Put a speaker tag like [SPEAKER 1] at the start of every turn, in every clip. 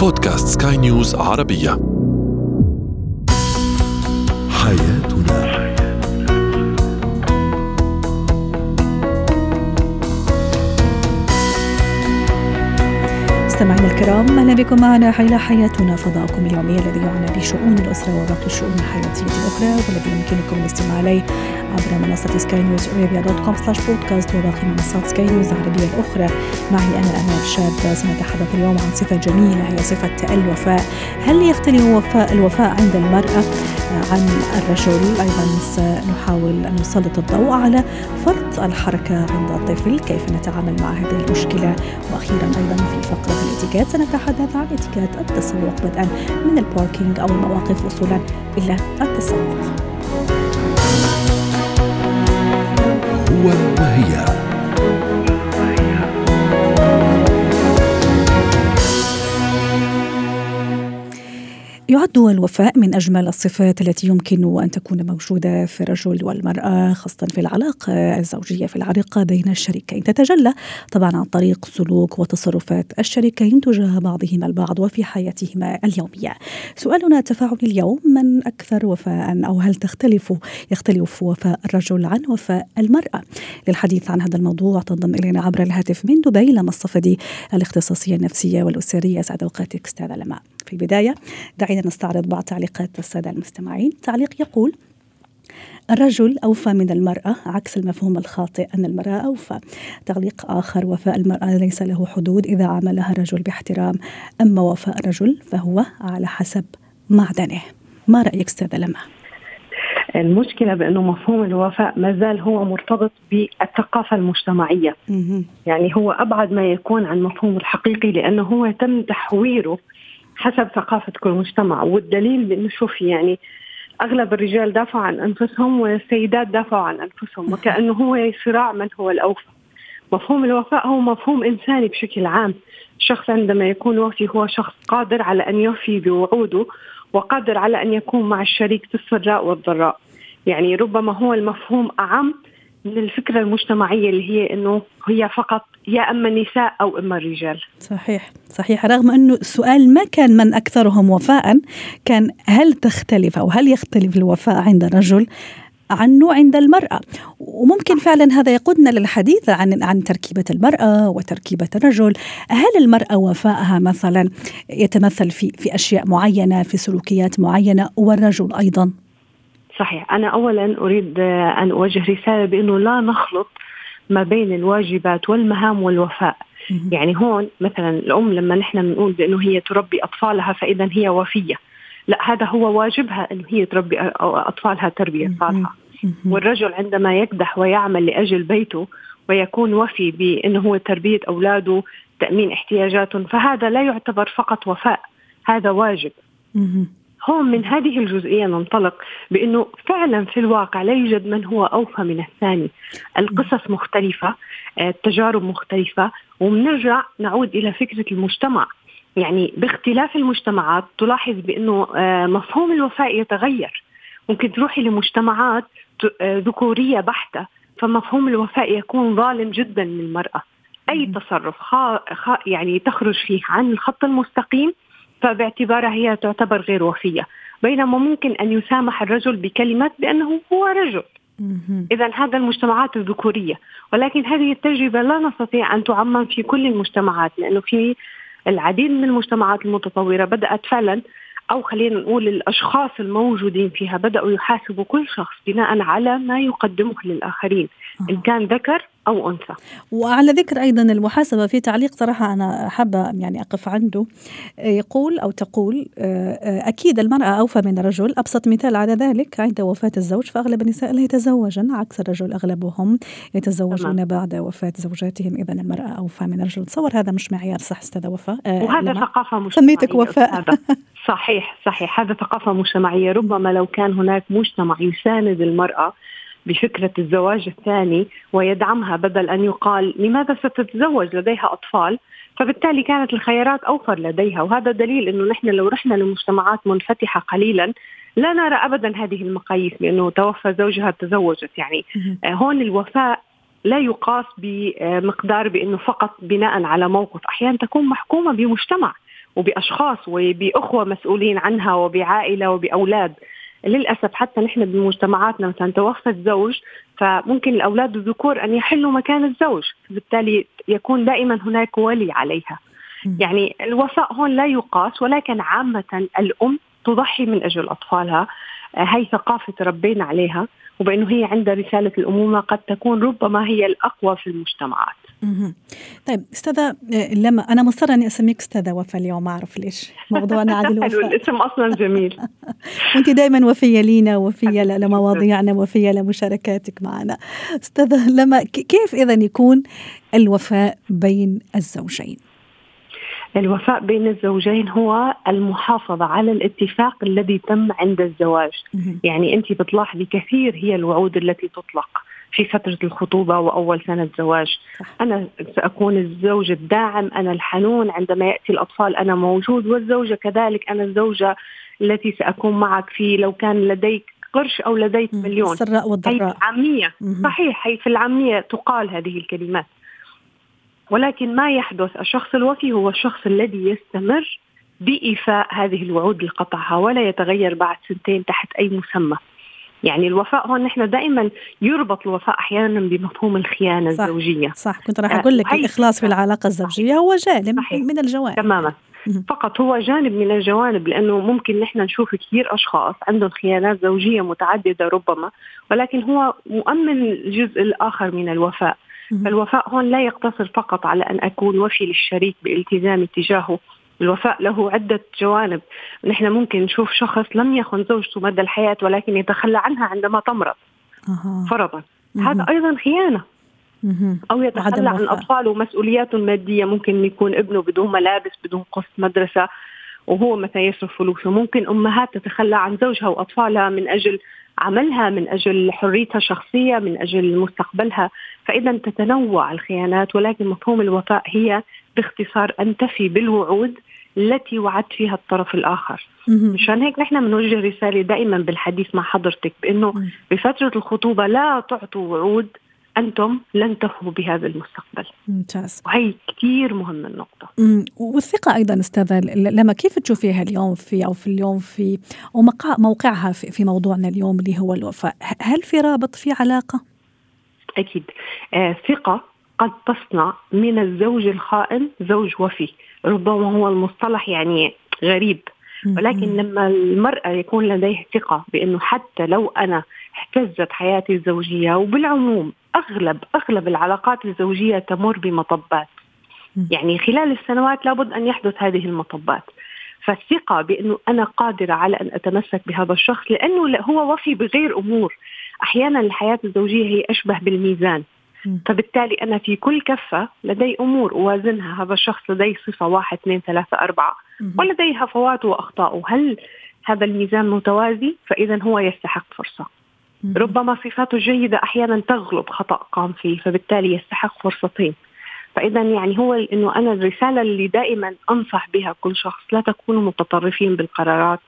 [SPEAKER 1] بودكاست سكاي نيوز عربية. حياتنا.
[SPEAKER 2] مستمعينا الكرام أهلا بكم معنا حول حياتنا فضاؤكم اليومي الذي يعنى بشؤون الأسرة وباقي الشؤون الحياتية الأخرى والذي يمكنكم الاستماع إليه عبر منصة سكاي نيوز ارابيا dot com slash podcast وباقي منصات سكاي نيوز العربية الأخرى. معي أنا امال شاب سنتحدث اليوم عن صفة جميلة هي صفة الوفاء. هل يختلف وفاء الوفاء عند المرأة؟ عن الرجل أيضا سنحاول أن نسلط الضوء على فرط الحركة عند الطفل كيف نتعامل مع هذه المشكلة؟ وأخيرا أيضا في فقرة الاتيكيت سنتحدث عن اتيكيت التسوق بدءا من الباركينج أو المواقف وصولا إلى التسوق.
[SPEAKER 1] هو وهي.
[SPEAKER 2] يعد الوفاء من أجمل الصفات التي يمكن أن تكون موجودة في الرجل والمرأة خاصة في العلاقة الزوجية في العلاقة بين الشريكين. تتجلى طبعا عن طريق سلوك وتصرفات الشريكين تجاه بعضهما البعض وفي حياتهما اليومية. سؤالنا التفاعلي اليوم من أكثر وفاء أو هل تختلف يختلف وفاء الرجل عن وفاء المرأة؟ للحديث عن هذا الموضوع تنضم إلينا عبر الهاتف من دبي لما الصفدي الاختصاصية النفسية والأسرية. أسعد أوقاتك أستاذة لما في البداية. دعينا نستعرض بعض تعليقات السادة المستمعين. تعليق يقول الرجل أوفى من المرأة عكس المفهوم الخاطئ أن المرأة أوفى. تعليق آخر وفاء المرأة ليس له حدود إذا عاملها الرجل باحترام. أما وفاء الرجل فهو على حسب معدنه. ما رأيك أستاذة لما؟
[SPEAKER 3] المشكلة بأنه مفهوم الوفاء ما زال هو مرتبط بالثقافة المجتمعية. يعني هو أبعد ما يكون عن مفهوم الحقيقي لأنه هو تم تحويره حسب ثقافة كل مجتمع. والدليل بأنه شوفي يعني أغلب الرجال دافعوا عن أنفسهم والسيدات دافعوا عن أنفسهم وكأنه هو صراع من هو الأوفى. مفهوم الوفاء هو مفهوم إنساني بشكل عام. الشخص عندما يكون وفي هو شخص قادر على أن يوفي بوعوده وقادر على أن يكون مع الشريك في السراء والضراء. يعني ربما هو المفهوم أعم من الفكرة المجتمعية اللي هي أنه هي فقط يا أما النساء أو إما الرجال
[SPEAKER 2] صحيح صحيح. رغم أنه السؤال ما كان من أكثرهم وفاء كان هل تختلف أو هل يختلف الوفاء عند الرجل عنه عند المرأة؟ وممكن فعلا هذا يقودنا للحديث عن عن تركيبة المرأة وتركيبة الرجل. هل المرأة وفاءها مثلا يتمثل في في أشياء معينة في سلوكيات معينة والرجل أيضا؟
[SPEAKER 3] صحيح. أنا أولا أريد أن أوجه رسالة بأنه لا نخلط ما بين الواجبات والمهام والوفاء. يعني هون مثلا الأم لما نحن بنقول بأنه هي تربي أطفالها فإذا هي وفية. لا هذا هو واجبها أنه هي تربي أطفالها تربية صالحة. والرجل عندما يكدح ويعمل لأجل بيته ويكون وفي بأنه هو تربية أولاده تأمين احتياجاتهم فهذا لا يعتبر فقط وفاء هذا واجب. هون من هذه الجزئية ننطلق بأنه فعلا في الواقع لا يوجد من هو أوفى من الثاني، القصص مختلفة، التجارب مختلفة، وبنرجع نعود إلى فكرة المجتمع، يعني باختلاف المجتمعات تلاحظ بأنه مفهوم الوفاء يتغير، ممكن تروحي لمجتمعات ذكورية بحتة، فمفهوم الوفاء يكون ظالم جدا للمرأة، أي تصرف خا خا يعني تخرج فيه عن الخط المستقيم فباعتبارها هي تعتبر غير وفية. بينما ممكن أن يسامح الرجل بكلمة بأنه هو رجل. إذا هذا المجتمعات الذكورية. ولكن هذه التجربة لا نستطيع أن تعمم في كل المجتمعات لأنه في العديد من المجتمعات المتطورة بدأت فعلا أو خلينا نقول الأشخاص الموجودين فيها بدأوا يحاسبوا كل شخص بناء على ما يقدمه للآخرين إن كان ذكر أو أنثى.
[SPEAKER 2] وعلى ذكر أيضا المحاسبة في تعليق صراحة أنا حابة يعني أقف عنده. يقول أو تقول أكيد المرأة أوفى من الرجل أبسط مثال على ذلك عند وفاة الزوج فأغلب النساء لا يتزوجن عكس الرجل أغلبهم يتزوجون تمام. بعد وفاة زوجاتهم إذا المرأة أوفى من الرجل تصور هذا مش معيار صح أستاذة وفاء؟
[SPEAKER 3] وهذا ثقافة مجتمعية
[SPEAKER 2] سميتك وفاء.
[SPEAKER 3] صحيح صحيح. هذا ثقافة مجتمعية. ربما لو كان هناك مجتمع يساند المرأة بفكرة الزواج الثاني ويدعمها بدل أن يقال لماذا ستتزوج؟ لديها أطفال. فبالتالي كانت الخيارات أوفر لديها. وهذا دليل أنه نحن لو رحنا لمجتمعات منفتحة قليلا لا نرى أبدا هذه المقاييس بأنه توفى زوجها تزوجت. يعني هون الوفاء لا يقاس بمقدار بأنه فقط بناء على موقف. أحيانا تكون محكومة بمجتمع. وبأشخاص وبأخوة مسؤولين عنها وبعائلة وبأولاد. للأسف حتى نحن بمجتمعاتنا مثلا توفى الزوج فممكن الأولاد الذكور أن يحلوا مكان الزوج بالتالي يكون دائما هناك ولي عليها. يعني الوفاء هون لا يقاس ولكن عامة الأم تضحي من أجل أطفالها. هي ثقافة ربينا عليها وبأنه هي عندها رسالة الأمومة قد تكون ربما هي الأقوى في المجتمعات.
[SPEAKER 2] طيب أستاذة لما أنا مصره أني أسميك أستاذة وفاء اليوم ما أعرف ليش. موضوعنا عن الوفاء
[SPEAKER 3] الاسم أصلا جميل.
[SPEAKER 2] وانت دائما وفية لينا وفية لمواضيعنا وفية لمشاركاتك معنا. أستاذة لما كيف اذا يكون الوفاء بين الزوجين؟
[SPEAKER 3] الوفاء بين الزوجين هو المحافظة على الاتفاق الذي تم عند الزواج. يعني أنت بتلاحظي كثير هي الوعود التي تطلق في فترة الخطوبة وأول سنة زواج أنا سأكون الزوج الداعم أنا الحنون عندما يأتي الأطفال أنا موجود والزوجة كذلك أنا الزوجة التي سأكون معك في لو كان لديك قرش أو لديك مليون.
[SPEAKER 2] السراء والضراء.
[SPEAKER 3] هي عامية صحيح هي في العامية تقال هذه الكلمات. ولكن ما يحدث. الشخص الوفي هو الشخص الذي يستمر بإيفاء هذه الوعود اللي قطعها ولا يتغير بعد سنتين تحت أي مسمى. يعني الوفاء هون نحن دائما يربط الوفاء أحيانا بمفهوم الخيانة
[SPEAKER 2] صح
[SPEAKER 3] الزوجية.
[SPEAKER 2] صح. كنت راح أقول لك الإخلاص في العلاقة الزوجية هو جانب. من الجوانب.
[SPEAKER 3] تماما. فقط هو جانب من الجوانب لأنه ممكن نحن نشوف كثير أشخاص عندهم خيانات زوجية متعددة ربما ولكن هو مؤمن الجزء الآخر من الوفاء. فالوفاء هون لا يقتصر فقط على أن أكون وفي للشريك بالتزامي تجاهه الوفاء له عدة جوانب. نحن ممكن نشوف شخص لم يخن زوجته مدى الحياة ولكن يتخلى عنها عندما تمرض. أه. فرضا. هذا أيضا خيانة. أو يتخلى عن أطفاله ومسؤولياته المادية ممكن يكون ابنه بدون ملابس بدون قسط مدرسة وهو متى يصرف فلوسه. ممكن أمهات تتخلى عن زوجها وأطفالها من أجل عملها من أجل حريتها الشخصية من أجل مستقبلها. فإذا تتنوع الخيانات ولكن مفهوم الوفاء هي باختصار أن تفي بالوعود التي وعدت فيها الطرف الآخر. مشان هيك نحن بنوجه رسالة دائما بالحديث مع حضرتك بإنه بفترة الخطوبة لا تعطوا وعود أنتم لن تفوا بهذا المستقبل.
[SPEAKER 2] ممتاز.
[SPEAKER 3] وهي كثير مهمة النقطة.
[SPEAKER 2] والثقة أيضا أستاذة لما كيف تشوفيها اليوم في أو في اليوم في موقعها في, في موضوعنا اليوم اللي هو الوفاء هل في رابط في علاقة؟
[SPEAKER 3] أكيد. آه ثقة قد تصنع من الزوج الخائن زوج وفي. ربما هو المصطلح يعني غريب. ولكن لما المرأة يكون لديه ثقة بأنه حتى لو أنا اهتزت حياتي الزوجية وبالعموم أغلب أغلب العلاقات الزوجية تمر بمطبات. يعني خلال السنوات لابد أن يحدث هذه المطبات. فالثقة بأنه أنا قادرة على أن أتمسك بهذا الشخص لأنه هو وفي بغير أمور. أحيانا الحياة الزوجية هي أشبه بالميزان. فبالتالي أنا في كل كفة لدي أمور أوازنها. هذا الشخص لديه صفة واحد اثنين ثلاثة أربعة. ولديه هفواته وأخطاءه هل هذا الميزان متوازي؟ فإذا هو يستحق فرصة. ربما صفاته الجيدة أحيانا تغلب خطأ قام فيه فبالتالي يستحق فرصتين. فإذا يعني هو إنه أنا الرسالة اللي دائما أنصح بها كل شخص لا تكونوا متطرفين بالقرارات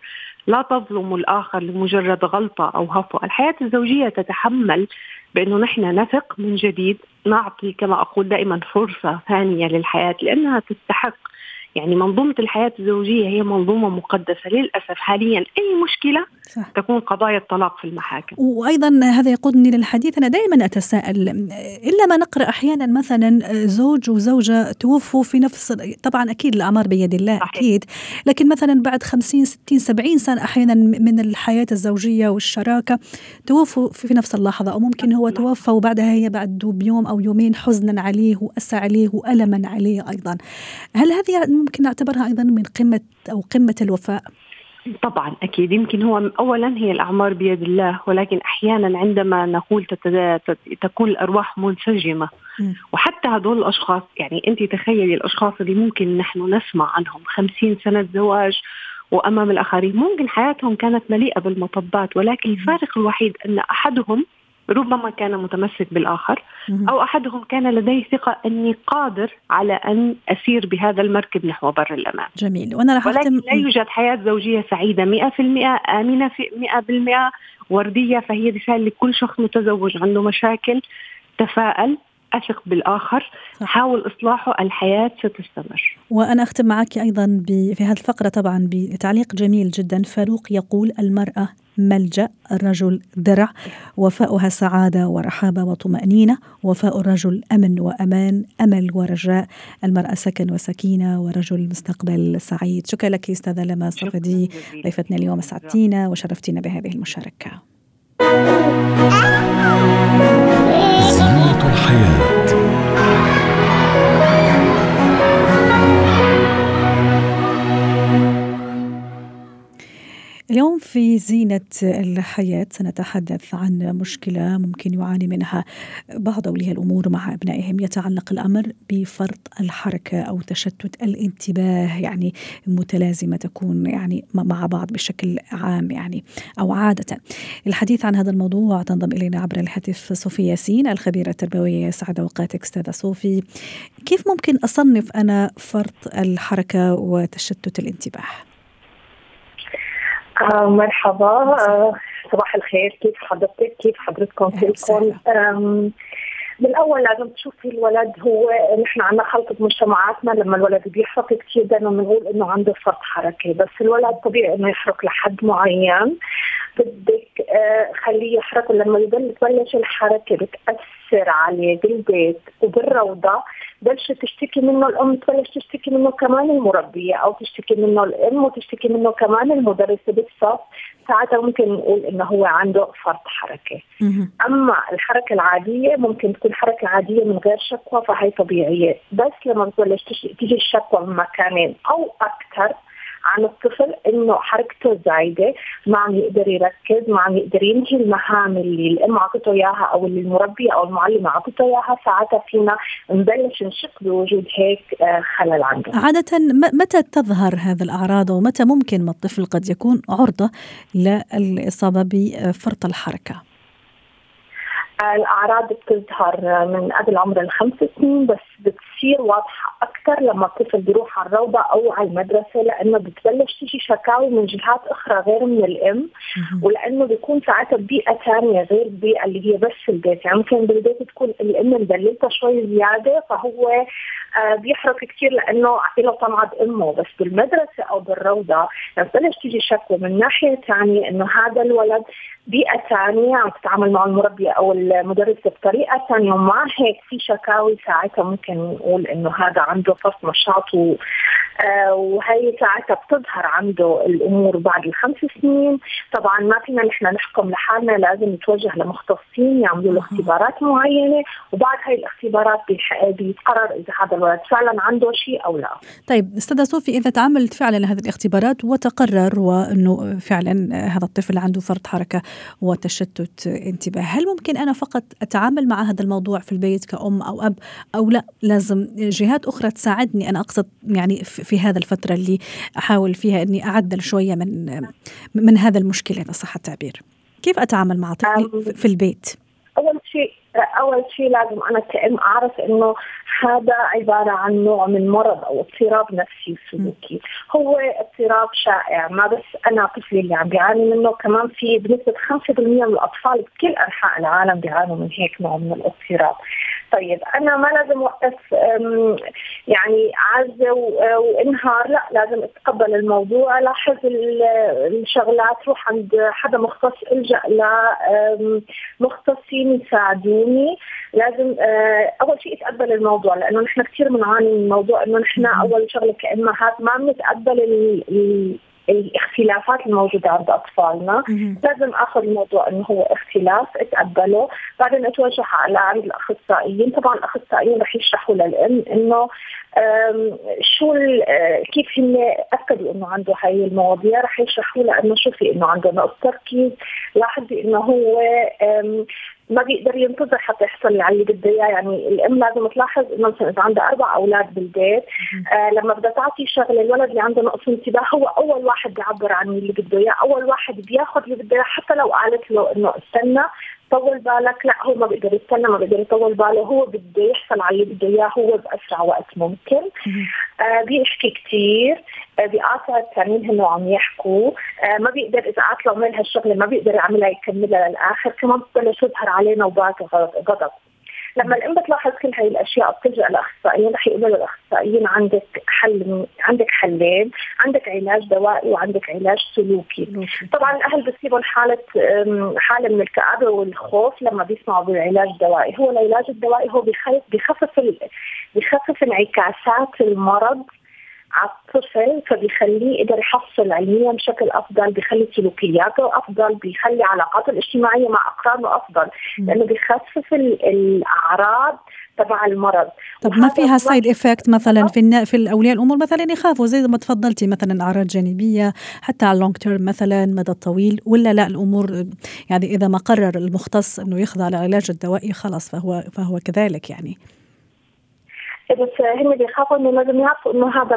[SPEAKER 3] لا تظلموا الآخر لمجرد غلطة أو هفوة. الحياة الزوجية تتحمل بأنه نحن نثق من جديد نعطي كما أقول دائما فرصة ثانية للحياة لأنها تستحق. يعني منظومة الحياة الزوجية هي منظومة مقدسة للأسف حاليا. أي مشكلة صح. تكون قضايا الطلاق في المحاكم.
[SPEAKER 2] وأيضا هذا يقودني للحديث. أنا دائما أتساءل إلا ما نقرأ أحيانا مثلا زوج وزوجة توفوا في نفس طبعا أكيد الأعمار بيد الله صحيح. أكيد. لكن مثلا بعد 50 60 70 سنة أحيانا من الحياة الزوجية والشراكة توفوا في نفس اللحظة أو ممكن هو توفى وبعدها هي بعد بيوم أو يومين حزنا عليه وأسى عليه وألما عليه أيضا. هل هذه ممكن نعتبرها أيضا من قمة أو قمة الوفاء؟
[SPEAKER 3] طبعا أكيد. يمكن هو اولا هي الأعمار بيد الله ولكن أحيانا عندما نقول تكون الأرواح منسجمة. وحتى هدول الأشخاص يعني أنت تخيلي الأشخاص اللي ممكن نحن نسمع عنهم خمسين سنة زواج وأمام الآخرين. ممكن حياتهم كانت مليئة بالمطبات ولكن الفارق الوحيد أن أحدهم ربما كان متمسك بالآخر أو أحدهم كان لديه ثقة أني قادر على أن أسير بهذا المركب نحو بر الامان.
[SPEAKER 2] جميل. وأنا راح
[SPEAKER 3] ولكن لا يوجد حياة زوجية سعيدة 100% آمنة في 100% وردية فهي رسالة لكل شخص متزوج عنده مشاكل تفائل أثق بالآخر صح. حاول إصلاحه الحياة ستستمر.
[SPEAKER 2] وأنا أختم معك أيضا في هذه الفقرة طبعا بتعليق جميل جدا. فاروق يقول المرأة ملجأ الرجل درع وفاؤها سعادة ورحابة وطمأنينة وفاء الرجل أمن وأمان أمل ورجاء المرأة سكن وسكينة ورجل مستقبل سعيد. شكرا لك أستاذة لما صفدي. ضيفتنا اليوم اسعدتينا وشرفتينا بهذه الحياة.
[SPEAKER 1] زينة
[SPEAKER 2] الحياة. سنتحدث عن مشكلة ممكن يعاني منها بعض أولياء الأمور مع أبنائهم. يتعلق الأمر بفرط الحركة أو تشتت الانتباه يعني متلازمة تكون يعني مع بعض بشكل عام يعني أو عادة. الحديث عن هذا الموضوع تنضم إلينا عبر الهاتف صوفي ياسين الخبيرة التربوية سعد أوقاتك أستاذة صوفي. كيف ممكن أصنف أنا فرط الحركة وتشتت الانتباه؟
[SPEAKER 4] آه مرحبا. آه صباح الخير. كيف حضرتك؟ كيف حضرتكم؟ كلكم بالاول لازم تشوفي الولد هو نحن عندنا خلطة مجتمعاتنا لما الولد بيحرق كثير دائما بنقول إنه عنده فرط حركه بس الولد طبيعي إنه يحرق لحد معين. بدك آه خليه يحرك ولما يبل تبلش الحركة بتأثر عليه بالبيت وبالروضة. بلشت تشتكي منه الأم تبلش تشتكي منه كمان المربية أو تشتكي منه الأم وتشتكي منه كمان المدرسة بالصف. ساعتها ممكن نقول إنه هو عنده فرط حركة. أما الحركة العادية ممكن تكون حركة عادية من غير شكوى فهي طبيعية. بس لما بتبلش تيجي الشكوى من مكانين أو أكثر عن الطفل إنه حركته زايدة ما عم يقدر يركز ما عم يقدر ينهي المهام اللي الأم عطته إياها أو اللي المربيه أو المعلمه عطته إياها ساعتها فينا نبلش نشك بوجود هيك آه، خلل عنده.
[SPEAKER 2] عادة متى تظهر هذه الأعراض ومتى ممكن ما الطفل قد يكون عرضة للإصابة بفرط الحركة؟
[SPEAKER 4] الأعراض بتظهر من قبل عمر الخمس سنين بس بتصير واضحه أكثر لما الطفل بيروح على الروضة أو على المدرسة لأنه بتبلش تيجي شكاوي من جهات أخرى غير من الأم ولأنه بيكون ساعتها ببيئه ثانية غير البيئة اللي هي بس البيت. يعني ممكن بالبيت تكون الأم مدللتها شوي زيادة فهو آه بيحرك كثير لأنه له طمعة امه بس بالمدرسة أو بالروضة لما تبلش تيجي شكوى من ناحية ثانية إنه هذا الولد بيئة ثانية عم تتعامل مع المربيه أو المدرسة بطريقة ثانية ومع هيك في شكاوي ساعتها ممكن نقول إنه هذا عنده فصل نشاط آه وهي ساعتها بتظهر عنده الأمور بعد الخمس سنين. طبعا ما فينا نحن نحكم لحالنا لازم نتوجه لمختصين يعملوا له اختبارات معينة وبعد هاي الاختبارات بيتقرر إذا هذا الولد فعلا عنده شيء أو لا.
[SPEAKER 2] طيب أستاذة صوفي إذا تعملت فعلا هذه الاختبارات وتقرر وإنه فعلا هذا الطفل عنده فرط حركة وتشتت انتباه هل ممكن أنا فقط أتعامل مع هذا الموضوع في البيت كأم أو أب أو لا؟ لازم جهات أخرى تساعدني أنا أقصد يعني في هذا الفترة اللي أحاول فيها إني أعدل شوية من من هذا المشكلة إذا صح التعبير. كيف أتعامل مع طفلي في البيت؟
[SPEAKER 4] أول شيء أول شيء لازم أنا كأم أعرف إنه هذا عبارة عن نوع من مرض أو اضطراب نفسي سلوكي هو اضطراب شائع ما بس أنا طفلي اللي عم بيعاني منه كمان في بنسبة 5% من الأطفال بكل أنحاء العالم بيعانوا من هيك نوع من الاضطراب. طيب أنا ما لازم أوقف يعني عزه وانهار لا لازم أتقبل الموضوع لاحظ الشغلات روح عند حدا مختص إلجأ لمختصين يساعدوني لازم أول شيء اتقبل الموضوع لأنه نحن كثير بنعاني من الموضوع إنه نحن أول شغلة كامهات ما بنتقبل الاختلافات الموجودة عند أطفالنا. لازم أخذ الموضوع أنه هو اختلاف أتقبله. بعدين أتوجه على عند الأخصائيين. طبعا الأخصائيين رح يشرحوا للأم أنه شو آه، كيف هن أكدوا إنه عنده هاي المواضيع. رح يشرحوا لها انه شوفي إنه عنده نقص تركيز. لاحظي إنه هو ما بيقدر ينتظر حتى يحصل على اللي بده إياه. يعني الأم لازم تلاحظ انه مثلا إذا عندها أربع أولاد بالبيت آه لما بدها تعطي شغلة الولد اللي عنده نقص انتباه هو أول واحد بيعبر عن اللي بده إياه أول واحد بياخذ اللي بده إياه حتى لو قالت له إنه استنى طول بالك. لا هو ما بيقدر يستنى ما بيقدر يطول باله. هو بده يحصل على اللي بده إياه هو بأسرع وقت ممكن. آه بيحكي كثير آه بيقاطع الثانيين هنو عم يحكوا. آه ما بيقدر إذا له اعمل هالشغلة ما بيقدر يعملها يكملها للآخر. كمان بتبلش تظهر علينا وبات غضب. لما الأم بتلاحظ كل هاي الأشياء بتلجأ لأخصائيين رح يقولوا للأخصائيين عندك حل عندك حلين عندك علاج دوائي وعندك علاج سلوكي. طبعا الاهل بتصيبهم حالة حالة من الكآبة والخوف لما بيسمعوا بالعلاج الدوائي. هو العلاج الدوائي هو بخفف بخفف انعكاسات المرض على الطفل فبيخليه يقدر يحصل علميا بشكل أفضل بيخلي سلوكياته أفضل بيخلي علاقاته الاجتماعية مع اقرانه أفضل لأنه بيخفف الأعراض تبع المرض.
[SPEAKER 2] طب ما فيها side effect مثلا في في الأولياء الأمور مثلا يخافوا زي ما تفضلتي مثلا أعراض جانبية حتى على ال long term مثلا مدى طويل ولا لا الأمور يعني إذا ما قرر المختص إنه يخضع للعلاج الدوائي خلاص فهو فهو كذلك يعني.
[SPEAKER 4] بس هن بيخافوا إنه لازم يعرفوا إنه هذا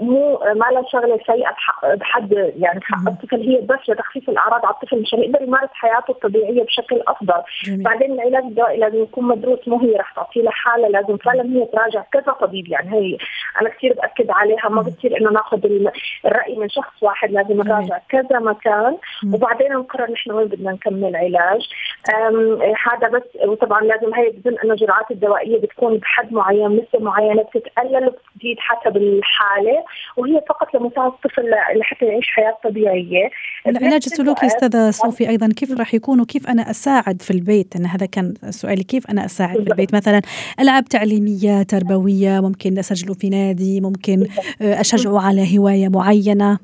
[SPEAKER 4] مو ما له شغلة سيئة بحد يعني بحق الطفل هي بس لتخفيف الأعراض على الطفل مشان يقدر يمارس حياته الطبيعية بشكل أفضل. جميل. بعدين العلاج الدوائي لازم يكون مدروس مو هي رح تعطيه لحالها لازم فعلا هي تراجع كذا طبيب. يعني هي أنا كثير بأكد عليها ما بتصير إنه ناخذ الرأي من شخص واحد لازم نراجع كذا مكان. وبعدين نقرر نحن وين بدنا نكمل علاج. هذا بس وطبعا لازم هي بظن إنه الجرعات الدوائية بتكون بحد معين مثل معينة بتتقلل وبتزيد حسب الحالة وهي فقط لمساعدة الطفل لحتى يعيش حياة طبيعية.
[SPEAKER 2] العلاج السلوكي أستاذة صوفي أيضا كيف راح يكون وكيف أنا أساعد في البيت؟ إن هذا كان سؤالي كيف أنا أساعد في البيت؟ مثلا ألعاب تعليمية تربوية ممكن أسجله في نادي ممكن أشجعه على هواية معينة.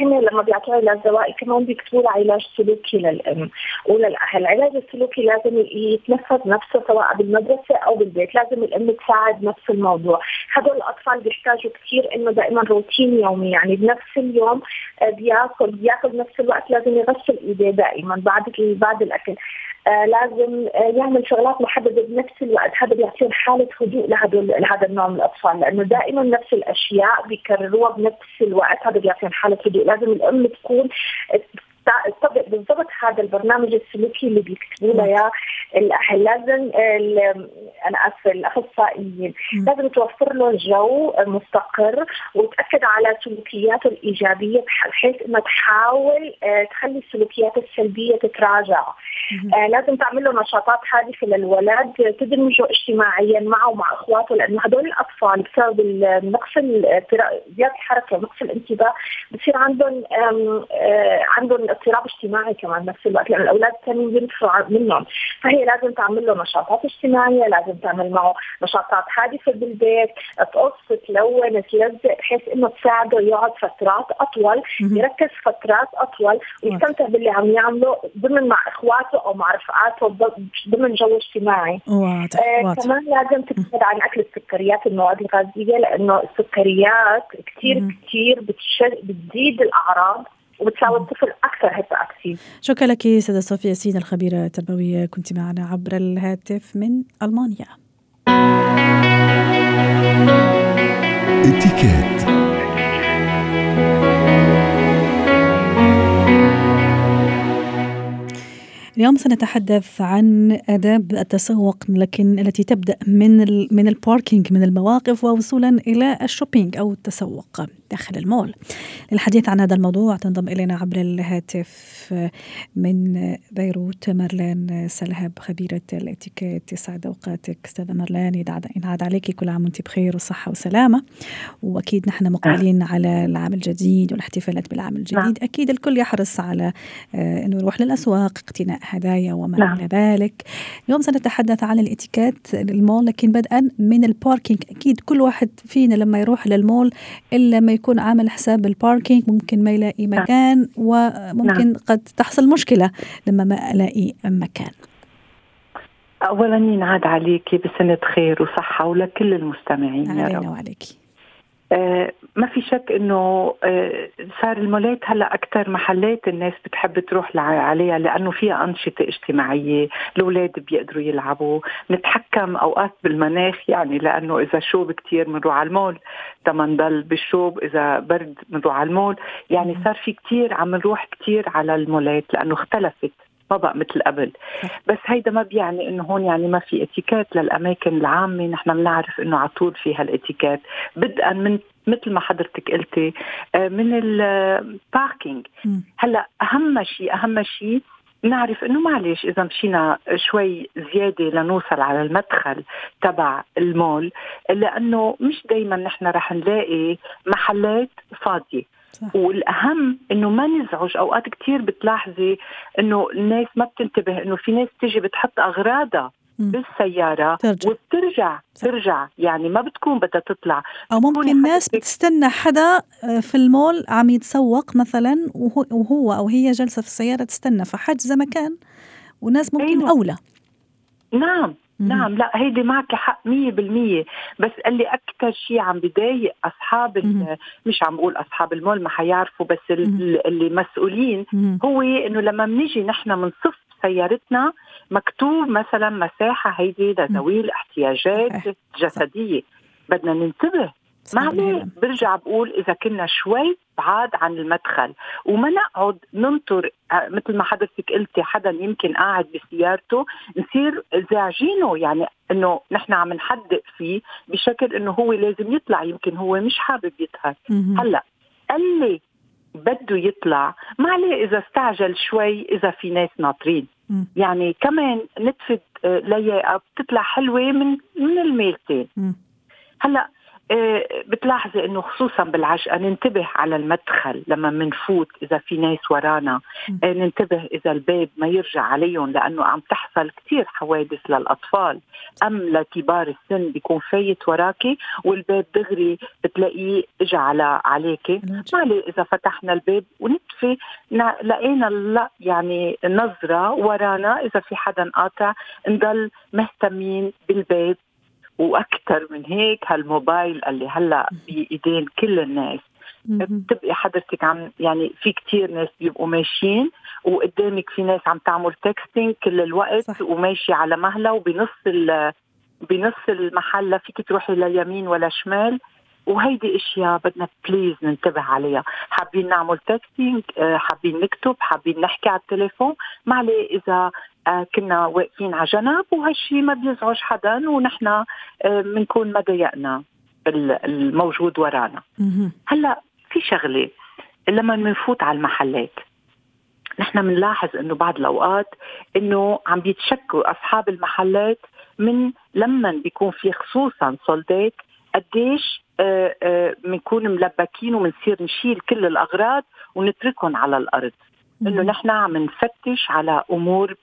[SPEAKER 4] هن لما بيعطوا علاج دوائي كمان بيكتبوا علاج سلوكي للأم. وللاهل، العلاج السلوكي لازم يتنفذ نفسه سواء بالمدرسة أو بالبيت، لازم الأم تساعد نفس الموضوع، هدول الأطفال بيحتاجوا كثير إنه دائما روتين يومي. يعني بنفس اليوم آه، بياكل بياكل بنفس الوقت لازم يغسل إيديه دائما بعد بعد الأكل. لازم آه يعمل شغلات محددة بنفس الوقت هذا بيعطيهم حالة هدوء لهدول لهذا النوع من الأطفال لأنه دائما نفس الأشياء بيكرروها بنفس الوقت هذا بيعطيهم حالة هدوء. لازم الأم تكون بالضبط هذا البرنامج السلوكي اللي بيكتبوا له اياه الأهل لازم أنا آسفة الأخصائيين لازم توفر له جو مستقر وتأكد على سلوكياته الإيجابية بحيث انها تحاول آه، تخلي السلوكيات السلبية تتراجع. آه لازم تعمل له نشاطات هادفه للولد تدمجه اجتماعيا معه ومع أخواته لأنه هدول الأطفال بسبب نقص زيادة الحركة ونقص الانتباه بصير عندهم آه عندهم اضطراب اجتماعي كمان بنفس الوقت لأن الأولاد الثانيين بينفعوا منهم. فهي لازم تعمل له نشاطات اجتماعية لازم تعمل معه نشاطات هادفه بالبيت تقص تلون تلزق بحيث إنه تساعده يقعد فترات أطول يركز فترات أطول ويستمتع باللي عم يعمله ضمن مع إخواته أو مع رفقاته ضمن جو اجتماعي.
[SPEAKER 2] واضح
[SPEAKER 4] آه واضح. كمان لازم تبعد عن أكل السكريات المواد الغازية لأنه السكريات كثير كثير بتزيد الأعراض. وبتساوي الطفل أكثر هيبر اكتيف
[SPEAKER 2] شكرا لك سيده صوفيا ياسين الخبيرة التربوية كنت معنا عبر الهاتف من ألمانيا. اتكات اليوم سنتحدث عن آداب التسوق لكن التي تبدأ من من ال parking من المواقف ووصولا إلى ال shopping أو التسوق داخل المول. للحديث عن هذا الموضوع تنضم إلينا عبر الهاتف من بيروت مرلان سلهب خبيرة الاتيكيت يسعد أوقاتك. أستاذة مرلان ينعاد عليك كل عام وأنت بخير وصحة وسلامة. وأكيد نحن مقبلين على العام الجديد والاحتفالات بالعام الجديد. نعم. أكيد الكل يحرص على آه، أنه يروح للأسواق اقتناء هدايا وما نعم. إلى ذلك اليوم سنتحدث عن الاتيكيت للمول لكن بدءا من ال parking أكيد كل واحد فينا لما يروح للمول إلا ما يكون عامل حساب ال parking ممكن ما يلاقي نعم. مكان وممكن نعم. قد تحصل مشكلة لما ما ألاقي مكان
[SPEAKER 5] اولا ينعاد عليكي بسنة خير وصحة ولكل المستمعين
[SPEAKER 2] يا رب وعليكي
[SPEAKER 5] آه ما في شك إنه آه صار المولات هلأ أكثر محلات الناس بتحب تروح عليها لأنه فيها أنشطة اجتماعية، الأولاد بيقدروا يلعبوا، نتحكم أوقات بالمناخ يعني لأنه إذا شوب كثير بنروح على المول، تما نضل بالشوب، إذا برد بنروح على المول، يعني صار في كثير عم نروح كثير على المولات لأنه اختلفت. بقى مثل قبل. بس هيدا ما بيعني إنه هون يعني ما في اتيكيت للأماكن العامة. نحن بنعرف إنه على طول فيها الاتيكيت بدءا من مثل ما حضرتك قلتي آه، من ال parking هلأ أهم شيء أهم شيء نعرف إنه معلش إذا مشينا شوي زيادة لنوصل على المدخل تبع المول لأنه مش دائما نحن رح نلاقي محلات فاضية. صح. والأهم إنه ما نزعج أوقات كثير بتلاحظي إنه الناس ما بتنتبه إنه في ناس تيجي بتحط أغراضها بالسيارة ترجع. وبترجع صح. ترجع يعني ما بتكون بدها تطلع
[SPEAKER 2] أو ممكن الناس بتستنى حدا آه، في المول عم يتسوق مثلا وهو, أو هي جالسة في السيارة تستنى فحجزة مكان وناس ممكن أيوة. أولى
[SPEAKER 5] نعم. نعم لا هيدي معك حق مية بالمية. بس اللي أكثر شيء عم بضايق أصحاب مش عم بقول أصحاب المول ما حيعرفوا بس. اللي مسؤولين. هو إنه لما بنيجي نحن منصف سيارتنا مكتوب مثلا مساحة هيدي لذوي الاحتياجات الجسدية بدنا ننتبه. ما عليه برجع بقول إذا كنا شوي بعاد عن المدخل. وما نقعد ننطر آه، مثل ما حضرتك قلتي حدا يمكن قاعد بسيارته نصير زعجينه. يعني إنه نحن عم نحدق فيه بشكل إنه هو لازم يطلع يمكن هو مش حابب يظهر هلأ اللي بده يطلع ما عليه إذا استعجل شوي إذا في ناس ناطرين. يعني كمان نتفة آه، لياقة بتطلع حلوة من من الميلتين. هلأ بتلاحظي إنه خصوصا بالعشقه ننتبه على المدخل لما منفوت إذا في ناس ورانا. آه، ننتبه إذا الباب ما يرجع عليهم لأنه عم تحصل كثير حوادث للأطفال. أم لكبار السن بيكون فايت وراكي والباب دغري بتلاقيه اجى على عليكي ما عليه إذا فتحنا الباب ونطفي لقينا لا يعني نظرة ورانا. إذا في حدا قاطع نضل مهتمين بالباب. وأكثر من هيك هالموبايل اللي هلأ بايدين كل الناس. بتبقي حضرتك عم يعني في كتير ناس بيبقوا ماشيين وقدامك في ناس عم تعمل texting كل الوقت صح. وماشي على مهلة وبنص بنص المحل لا فيك تروحي ليمين ولا شمال. وهيدي أشياء بدنا please ننتبه عليها. حابين نعمل texting آه، حابين نكتب حابين نحكي على التليفون. ما عليه إذا آه، كنا واقفين على جنب وهالشيء ما بيزعج حدا ونحن بنكون آه، ما ضايقنا الموجود ورانا. هلأ في شغلة لما بنفوت على المحلات نحن بنلاحظ إنه بعض الأوقات إنه عم بيتشكوا أصحاب المحلات من لما بيكون في خصوصا سولدات قديش بنكون ملبكين وبنصير نشيل كل الأغراض ونتركهم على الأرض. إنه نحن عم نفتش على أمور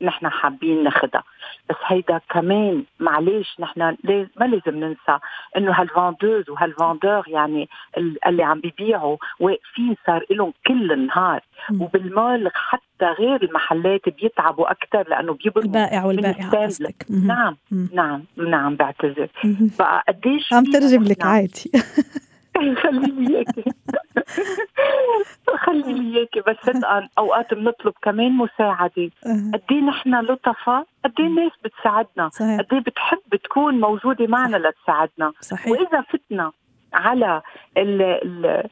[SPEAKER 5] نحن حابين ناخدها. بس هيدا كمان معلش نحن ما لازم ننسى إنه هالفاندوز وهالفاندور يعني اللي عم بيبيعوا واقفين صار لهم كل النهار. وبالمال حتى غير المحلات بيتعبوا أكثر لأنه بيبرموا
[SPEAKER 2] البائع والبائعة قصدك.
[SPEAKER 5] نعم نعم نعم بعتذر. فقديش
[SPEAKER 2] عم ترجم لك عادي.
[SPEAKER 5] خلي لي اياكي خلي لي إياكي بس صدقا أوقات بنطلب كمان مساعدة. قد إيه نحن لطفاء؟ قد إيه الناس بتساعدنا؟ قد إيه بتحب تكون موجودة معنا لتساعدنا؟ صحيح. وإذا فتنا على ال ال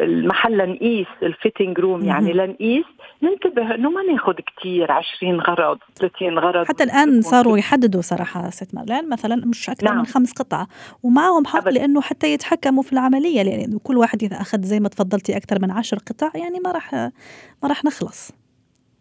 [SPEAKER 5] المحل لنقيس ال fitting room يعني لنقيس ننتبه إنه ما ناخذ كثير 20 غرض 30 غرض
[SPEAKER 2] حتى الآن صاروا يحددوا صراحة ست مرلان مثلا مش أكثر نعم. من خمس قطع. ومعهم حق لأنه حتى يتحكموا في العملية لأنه كل واحد إذا أخذ زي ما تفضلتي أكثر من عشر قطع يعني ما راح ما راح نخلص.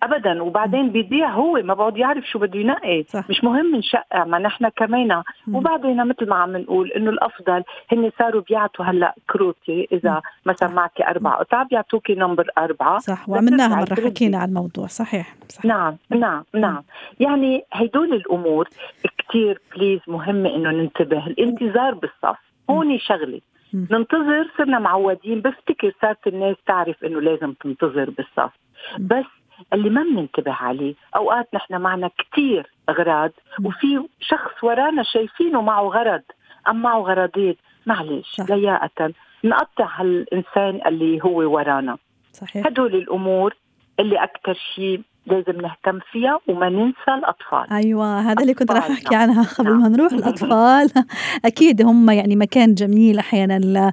[SPEAKER 5] ابدا. وبعدين بيضيع هو ما بعد يعرف شو بده ينقي صح. مش مهم نشقع ما نحن كمان وبعدين مثل ما عم نقول إنه الأفضل هن صاروا بيعطوا هلأ كروتي إذا. مثلا معك أربع قطع بيعطوكي number أربعة.
[SPEAKER 2] صح. وعملناها مرة حكينا عن الموضوع. صحيح. صح.
[SPEAKER 5] نعم. نعم. نعم. يعني هدول الأمور كثير بليز مهمه إنه ننتبه. الانتظار بالصف. هون شغلة. ننتظر صرنا معودين بفتكر صارت الناس تعرف إنه لازم تنتظر بالصف. بس اللي ما بننتبه عليه. أوقات نحن معنا كثير أغراض وفي شخص ورانا شايفينه معه غرض. أم معه غرضين؟ معلش لياقه نقطع هالإنسان اللي هو ورانا. صحيح. هدول الأمور اللي أكثر شيء لازم نهتم فيها وما ننسى الأطفال
[SPEAKER 2] أيوه هذا اللي كنت راح أحكي عنها قبل ما نروح الأطفال أكيد هم يعني مكان جميل أحيانا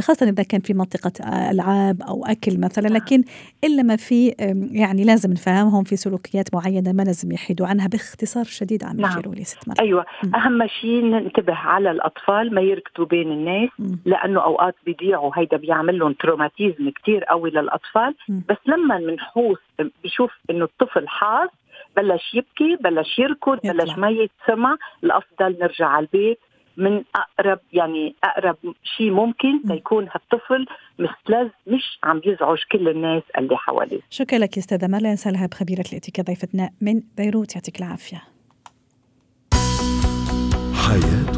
[SPEAKER 2] خاصة إذا كان في منطقة ألعاب أو أكل مثلا لكن إلا ما في يعني لازم نفهمهم في سلوكيات معينة ما لازم يحيدوا عنها باختصار شديد عم نعم. يجروا لي ست مرات
[SPEAKER 5] أيوه م. أهم شيء ننتبه على الأطفال ما يركضوا بين الناس م. لأنه أوقات بيضيعوا هيدا بيعمل لهم تروماتيزم كثير قوي للأطفال م. بس لما بنحوس بيشوف إنه الطفل حاس بلش يبكي بلش يركض. بلش ما يتسمع. الأفضل نرجع على البيت من أقرب يعني أقرب شيء ممكن
[SPEAKER 2] م.
[SPEAKER 5] تيكون هالطفل مستلذ مش عم يزعج كل الناس اللي حواليه.
[SPEAKER 2] شكرا لك أستاذة مارلين سلهب خبيره الاتيكيت ضيفتنا من بيروت. يعطيك العافية.
[SPEAKER 1] حياتنا